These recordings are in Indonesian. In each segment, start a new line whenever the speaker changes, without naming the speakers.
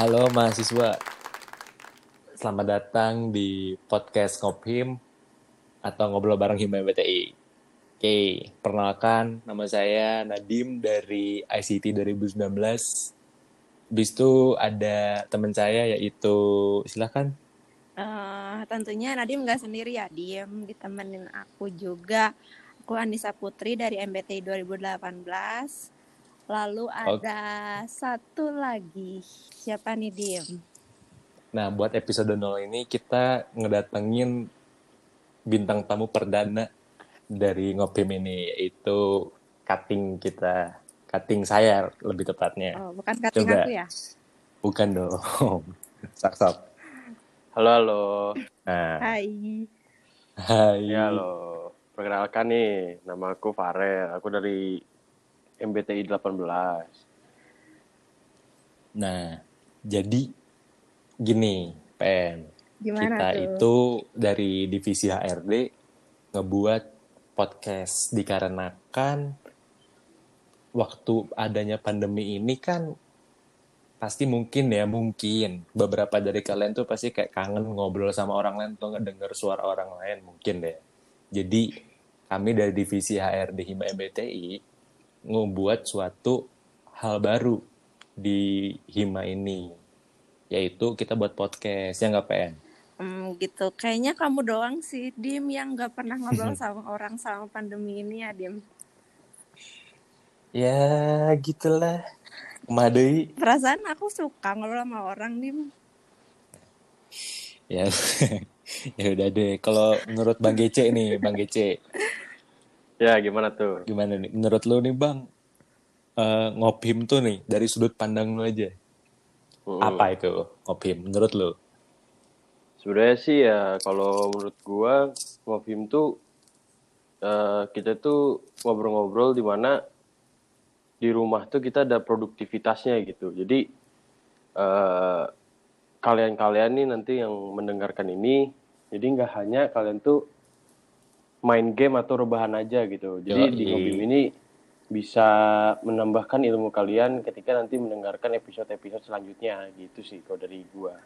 Halo mahasiswa, selamat datang di podcast Ngopim atau Ngobrol Bareng Hima BTI. Oke, perkenalkan nama saya Nadim dari ICT 2019. Habis itu ada teman saya yaitu, silahkan.
Uh, tentunya Nadim nggak sendiri ya, diem ditemenin aku juga. Aku Anissa Putri dari MBTI 2018 Lalu ada okay. satu lagi. Siapa nih, Dim?
Nah, buat episode 0 ini kita ngedatengin bintang tamu perdana dari Ngopim ini, yaitu cutting kita. Cutting saya lebih tepatnya.
Oh, bukan cutting Coba. aku ya?
Bukan dong. Sak-sak.
Halo, halo.
Nah. Hai.
Hai.
Ya, halo. Perkenalkan nih, nama aku Farel. Aku dari MBTI 18.
Nah, jadi gini, PN.
Gimana
kita
tuh?
itu dari divisi HRD ngebuat podcast dikarenakan waktu adanya pandemi ini kan pasti mungkin ya mungkin beberapa dari kalian tuh pasti kayak kangen ngobrol sama orang lain atau ngedenger suara orang lain mungkin deh. Jadi kami dari divisi HRD Hima MBTI ngebuat suatu hal baru di Hima ini yaitu kita buat podcast ya nggak PN
hmm, gitu. Kayaknya kamu doang sih Dim yang nggak pernah ngobrol sama orang sama pandemi ini ya Dim.
Ya gitulah. Madai
perasaan aku suka ngobrol sama orang Dim.
Ya ya udah deh. Kalau menurut Bang Gece nih Bang Gece
Ya, gimana tuh?
Gimana nih? Menurut lo nih, Bang, uh, ngopim tuh nih, dari sudut pandang lo aja. Hmm. Apa itu ngopim menurut lo?
Sebenarnya sih ya, kalau menurut gua, ngopim tuh, uh, kita tuh ngobrol-ngobrol di mana di rumah tuh kita ada produktivitasnya gitu. Jadi, uh, kalian-kalian nih nanti yang mendengarkan ini, jadi nggak hanya kalian tuh main game atau rebahan aja gitu. Jadi Yo, di Ngobim ini bisa menambahkan ilmu kalian ketika nanti mendengarkan episode-episode selanjutnya gitu sih kalau dari gua.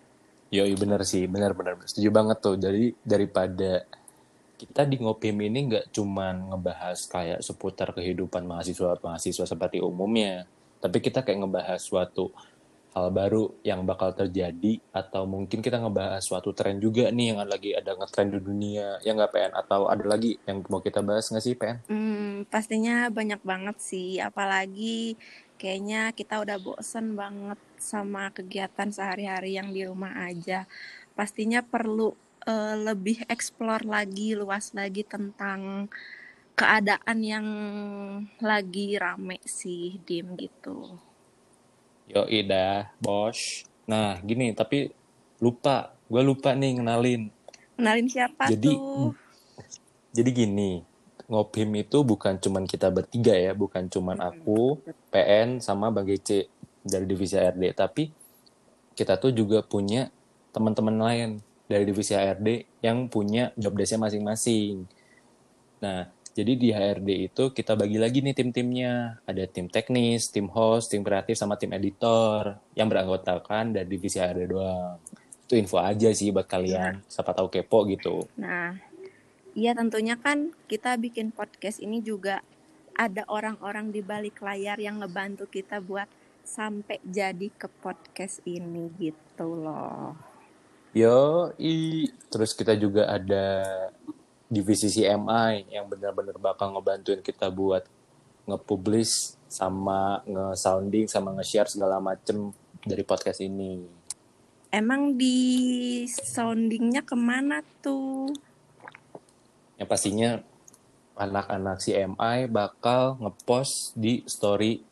Yo, iya bener sih, bener-bener setuju banget tuh. Jadi daripada kita di Ngopim ini nggak cuman ngebahas kayak seputar kehidupan mahasiswa-mahasiswa seperti umumnya, tapi kita kayak ngebahas suatu hal baru yang bakal terjadi atau mungkin kita ngebahas suatu tren juga nih yang lagi ada ngetrend di dunia ya nggak PN atau ada lagi yang mau kita bahas nggak sih PN?
Hmm, pastinya banyak banget sih apalagi kayaknya kita udah bosen banget sama kegiatan sehari-hari yang di rumah aja pastinya perlu uh, lebih eksplor lagi luas lagi tentang keadaan yang lagi rame sih dim gitu.
Yo ida, bos. Nah, gini, tapi lupa. Gue lupa nih ngenalin.
Kenalin siapa
jadi,
tuh?
Jadi gini, Ngopim itu bukan cuman kita bertiga ya, bukan cuman aku, PN, sama Bang GC dari divisi ARD. Tapi kita tuh juga punya teman-teman lain dari divisi ARD yang punya job desk-nya masing-masing. Nah, jadi di HRD itu kita bagi lagi nih tim-timnya. Ada tim teknis, tim host, tim kreatif, sama tim editor yang beranggotakan dari divisi HRD doang. Itu info aja sih buat kalian. Nah. Siapa tahu kepo gitu.
Nah, iya tentunya kan kita bikin podcast ini juga ada orang-orang di balik layar yang ngebantu kita buat sampai jadi ke podcast ini gitu loh.
Yo, i. Terus kita juga ada divisi CMI yang benar-benar bakal ngebantuin kita buat nge-publish sama nge-sounding sama nge-share segala macem dari podcast ini.
Emang di soundingnya ke mana tuh?
Yang pastinya anak-anak CMI bakal ngepost di story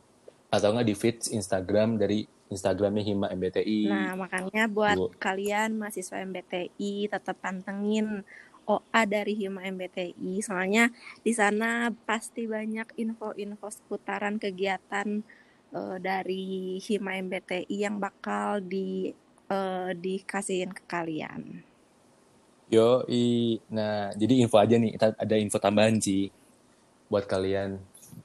atau nggak di feed Instagram dari Instagramnya Hima MBTI.
Nah makanya buat Bu. kalian mahasiswa MBTI tetap pantengin OA dari Hima MBTI. Soalnya di sana pasti banyak info-info seputaran kegiatan uh, dari Hima MBTI yang bakal di uh, dikasihin ke kalian.
Yo, i. nah jadi info aja nih, ada info tambahan sih buat kalian.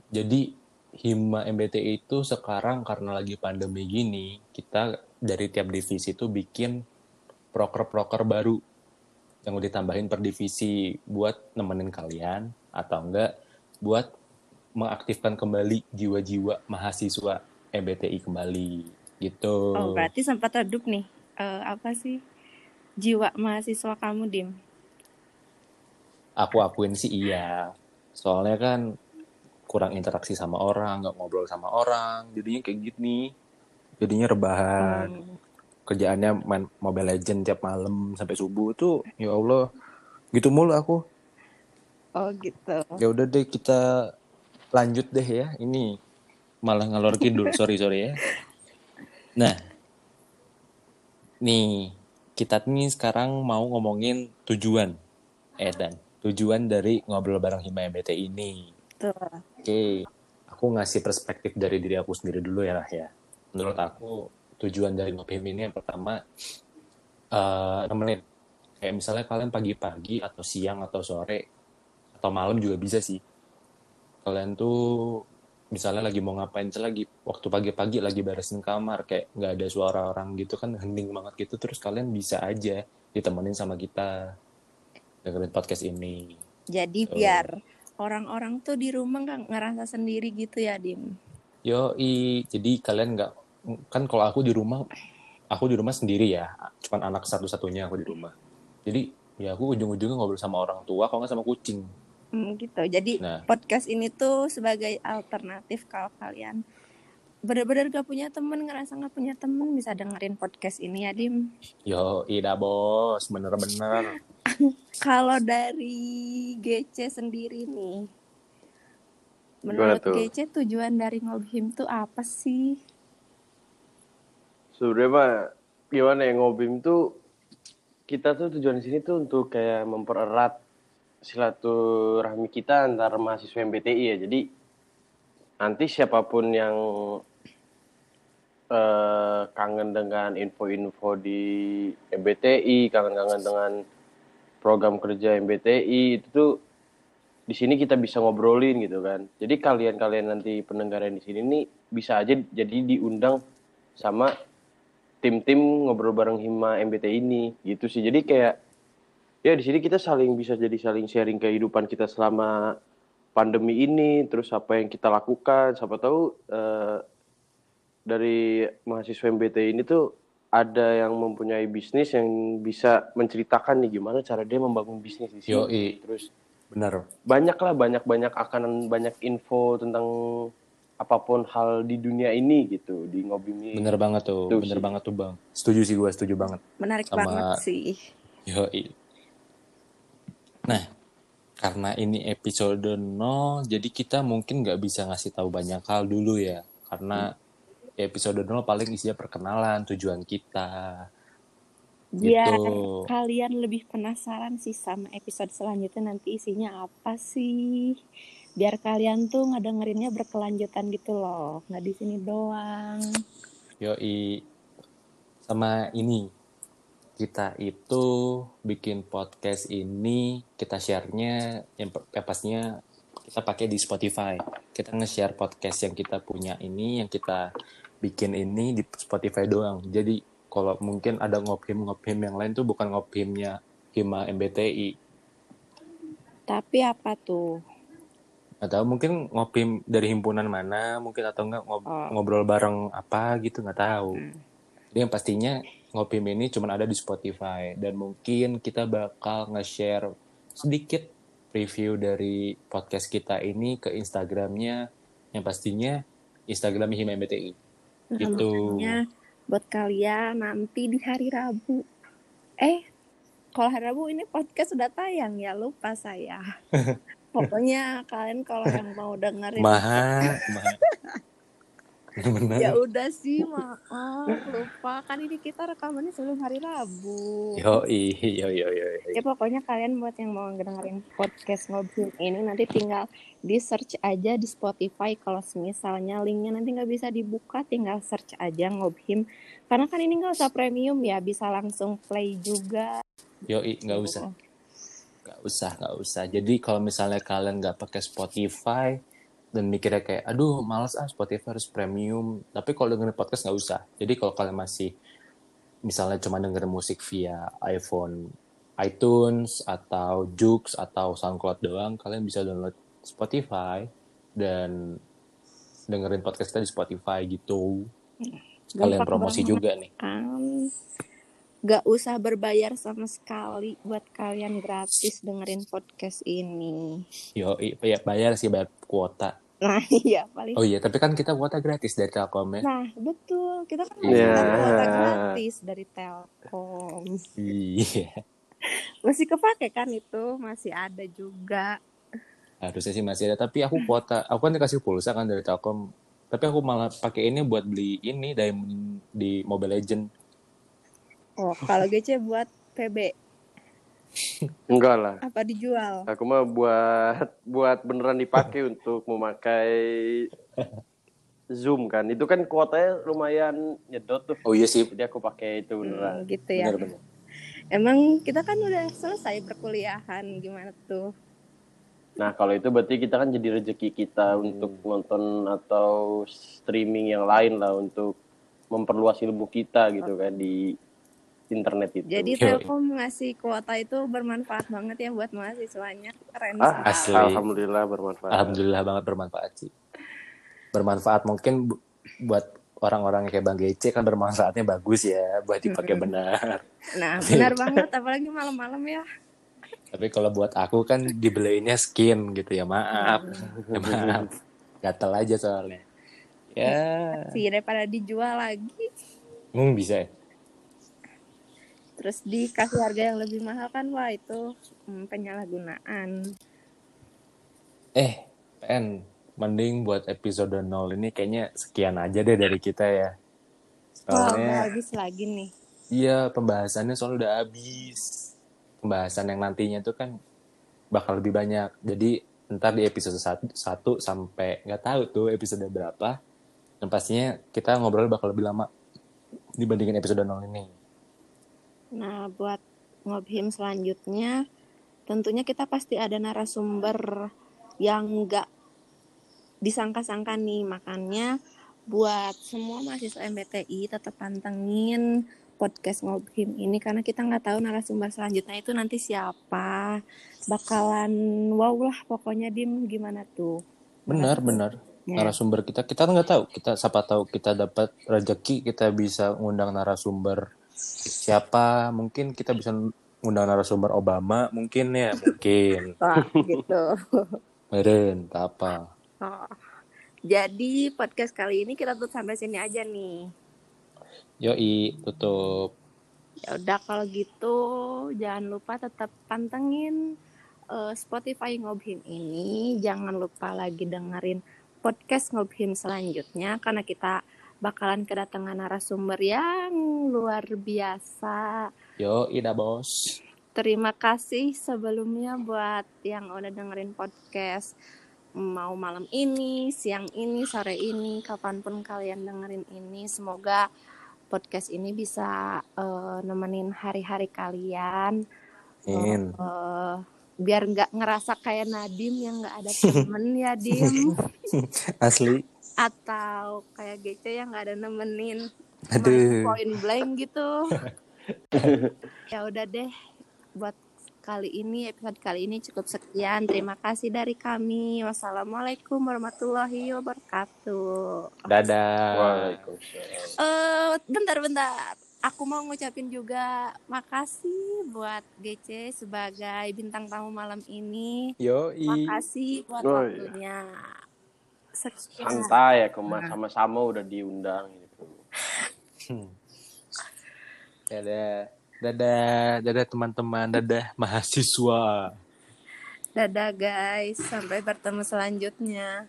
Jadi Hima MBTI itu sekarang karena lagi pandemi gini, kita dari tiap divisi itu bikin proker-proker baru yang udah ditambahin per divisi buat nemenin kalian atau enggak buat mengaktifkan kembali jiwa-jiwa mahasiswa MBTI kembali gitu.
Oh, berarti sempat redup nih. Eh, apa sih jiwa mahasiswa kamu, Dim?
Aku akuin sih iya. Soalnya kan kurang interaksi sama orang, nggak ngobrol sama orang, jadinya kayak gini. Jadinya rebahan.
Hmm.
Kerjaannya main Mobile Legend tiap malam sampai subuh tuh, ya Allah. Gitu mulu aku.
Oh, gitu.
Ya udah deh kita lanjut deh ya. Ini malah ngalor kidul, sorry sorry ya. Nah, nih kita nih sekarang mau ngomongin tujuan, eh dan tujuan dari ngobrol bareng Hima MBT ini. Oke, aku ngasih perspektif dari diri aku sendiri dulu ya lah ya. Menurut aku tujuan dari ngopim ini yang pertama eh nemenin. Kayak misalnya kalian pagi-pagi atau siang atau sore atau malam juga bisa sih. Kalian tuh misalnya lagi mau ngapain lagi waktu pagi-pagi lagi beresin kamar kayak nggak ada suara orang gitu kan hening banget gitu terus kalian bisa aja ditemenin sama kita dengerin podcast ini.
Jadi
Tuh.
biar orang-orang tuh di rumah nggak ngerasa sendiri gitu ya, Dim.
Yo, jadi kalian nggak kan kalau aku di rumah, aku di rumah sendiri ya, cuman anak satu-satunya aku di rumah. Jadi ya aku ujung-ujungnya ngobrol sama orang tua, kalau nggak sama kucing.
Hmm, gitu. Jadi
Nah,
podcast ini tuh sebagai alternatif kalau kalian bener-bener gak punya temen, ngerasa gak punya temen, bisa dengerin podcast ini ya, Dim.
yo, ida bos, bener-bener.
Kalau dari GC sendiri nih, menurut? GC tujuan dari ngobhim tuh apa sih?
Sebenarnya mah gimana ya ngobim tuh kita tuh tujuan di sini tuh untuk kayak mempererat silaturahmi kita antar mahasiswa MBTI ya. Jadi nanti siapa pun yang eh, kangen dengan info-info di MBTI, kangen-kangen dengan program kerja MBTI itu tuh di sini kita bisa ngobrolin gitu kan. Jadi kalian-kalian nanti pendengar yang di sini nih bisa aja jadi diundang sama tim-tim ngobrol bareng Hima MBT ini gitu sih. Jadi kayak ya di sini kita saling bisa jadi saling sharing kehidupan kita selama pandemi ini, terus apa yang kita lakukan. Siapa tahu eh, dari mahasiswa MBT ini tuh ada yang mempunyai bisnis yang bisa menceritakan nih gimana cara dia membangun bisnis di sini.
Yoi.
Terus
Bener.
banyak lah banyak banyak akan banyak info tentang apa pun hal di dunia ini gitu di ngobimi
Bener banget tuh,
Tuh
bener
sih.
banget tuh bang. Setuju sih gue, setuju banget.
Menarik
Sama-
banget sih.
Yoi. Nah, karena ini episode 0, jadi kita mungkin nggak bisa ngasih tahu banyak hal dulu ya. Karena episode 0 paling isinya perkenalan, tujuan kita.
Biar
Gitu.
kalian lebih penasaran sih sama episode selanjutnya nanti isinya apa sih. Biar kalian tuh ngedengerinnya berkelanjutan gitu loh. Nggak di sini doang.
Yoi. Sama ini, kita itu bikin podcast ini, kita share-nya, yang, yang pastinya kita pakai di Spotify. Kita nge-share podcast yang kita punya ini, yang kita bikin ini di Spotify doang. Jadi kalau mungkin ada ngopim-ngopim yang lain tuh bukan ngopimnya Hima MBTI.
Tapi apa tuh?
Atau mungkin ngopim dari himpunan mana, mungkin atau enggak ngob-
Oh.
ngobrol bareng apa gitu, nggak tahu.
Hmm.
Jadi yang pastinya Ngopim ini cuma ada di Spotify dan mungkin kita bakal nge-share sedikit review dari podcast kita ini ke Instagramnya yang pastinya Instagram Hima MBTI.
Nah,
Gitu.
makanya buat kalian nanti di hari Rabu. Eh, kalau hari Rabu ini podcast sudah tayang ya, lupa saya. Pokoknya kalian kalau yang mau dengerin
Maha, maha. Bener-bener.
ya udah sih maaf lupa kan ini kita rekamannya sebelum hari Rabu.
Yo, yo, yo, yo.
Ya pokoknya kalian buat yang mau dengerin podcast ngobrol ini nanti tinggal di search aja di Spotify kalau misalnya linknya nanti nggak bisa dibuka tinggal search aja ngobhim karena kan ini nggak usah premium ya bisa langsung play juga
Yo, nggak usah. Nggak usah, nggak usah. Jadi kalau misalnya kalian nggak pakai Spotify dan mikirnya kayak, aduh males ah Spotify harus premium. Tapi kalau dengerin podcast nggak usah. Jadi kalau kalian masih misalnya cuma dengerin musik via iPhone iTunes atau Joox atau SoundCloud doang, kalian bisa download Spotify dan dengerin podcast kita di Spotify gitu. Kalian
Gampang
promosi
banget
juga nih.
Gak usah berbayar sama sekali buat kalian gratis dengerin podcast ini.
Yo, i- ya bayar sih bayar kuota.
Nah iya paling.
Oh iya, tapi kan kita kuota gratis dari Telkom ya.
Nah betul kita kan
Iya.
yeah. kuota gratis dari Telkom.
Iya.
Masih kepake kan itu masih ada juga.
Harusnya sih masih ada, tapi aku kuota, aku kan dikasih pulsa kan dari Telkom. Tapi aku malah pakai ini buat beli ini diamond di Mobile Legend.
Oh kalau GC buat PB
Enggak lah.
apa dijual?
Aku mah buat buat beneran dipakai untuk memakai Zoom kan. Itu kan kuotanya lumayan nyedot tuh.
Oh iya sih,
Jadi aku pakai itu beneran.
Hmm, gitu ya.
bener-bener.
Emang kita kan udah selesai perkuliahan gimana tuh?
Nah, kalau itu berarti kita kan jadi rezeki kita untuk nonton atau streaming yang lain lah untuk memperluas ilmu kita gitu kan di internet itu.
Jadi. Telkom ngasih kuota itu bermanfaat banget ya buat mahasiswanya. Keren
ah.
Asli.
alhamdulillah bermanfaat.
Alhamdulillah banget bermanfaat sih. Bermanfaat mungkin bu- buat orang-orang yang kayak Bang Gece kan bermanfaatnya bagus ya buat dipakai benar.
Nah, benar banget apalagi malam-malam ya.
Tapi kalau buat aku kan dibeliinnya skin gitu ya maaf, ya, maaf. Gatel aja soalnya. Ya,
Sih daripada dijual lagi
hmm, bisa ya.
Terus dikasih harga yang lebih mahal kan wah itu hmm, penyalahgunaan.
Eh, PN, mending buat episode 0 ini kayaknya sekian aja deh dari kita ya. Soalnya
udah habis lagi nih.
Iya, pembahasannya soalnya udah habis. Pembahasan yang nantinya itu kan bakal lebih banyak. Jadi ntar di episode 1, sampai nggak tahu tuh episode berapa. Dan pastinya kita ngobrol bakal lebih lama dibandingin episode 0 ini.
Nah, buat ngobhim selanjutnya, tentunya kita pasti ada narasumber yang nggak disangka-sangka nih. Makanya buat semua mahasiswa MBTI tetap pantengin podcast ngobhim ini karena kita nggak tahu narasumber selanjutnya itu nanti siapa. Bakalan wow lah pokoknya Dim gimana tuh.
Benar, benar.
Ya.
Narasumber kita, kita nggak tahu. Kita siapa tahu kita dapat rezeki, kita bisa ngundang narasumber siapa. Mungkin kita bisa ngundang narasumber Obama, mungkin ya, mungkin.
Wah, gitu.
Meren, apa.
Oh. Jadi podcast kali ini kita tutup sampai sini aja nih.
Yoi, tutup.
Ya udah kalau gitu jangan lupa tetap pantengin eh, Spotify Ngobhim ini. Jangan lupa lagi dengerin podcast Ngobhim selanjutnya karena kita bakalan kedatangan narasumber yang luar biasa.
Yoi dah bos.
Terima kasih sebelumnya buat yang udah dengerin podcast mau malam ini, siang ini, sore ini, kapan pun kalian dengerin ini, semoga podcast ini bisa eh, nemenin hari-hari kalian,
Amin.
eh, biar nggak ngerasa kayak Nadim yang nggak ada temen ya Dim,
Asli.
Atau kayak Gece yang nggak ada nemenin
Aduh.
point blank gitu. ya udah deh, buat kali ini episode kali ini cukup sekian. Terima kasih dari kami. Wassalamualaikum warahmatullahi wabarakatuh.
Dadah.
Waalaikumsalam.
Eh, bentar-bentar. Aku mau ngucapin juga makasih buat GC sebagai bintang tamu malam ini.
Yoi.
Makasih buat
Oh, iya.
waktunya. Sekian.
Santai ya, kema- sama-sama udah diundang gitu.
Dadah. Dadah. Dadah teman-teman. Dadah mahasiswa.
Dadah guys, sampai bertemu selanjutnya.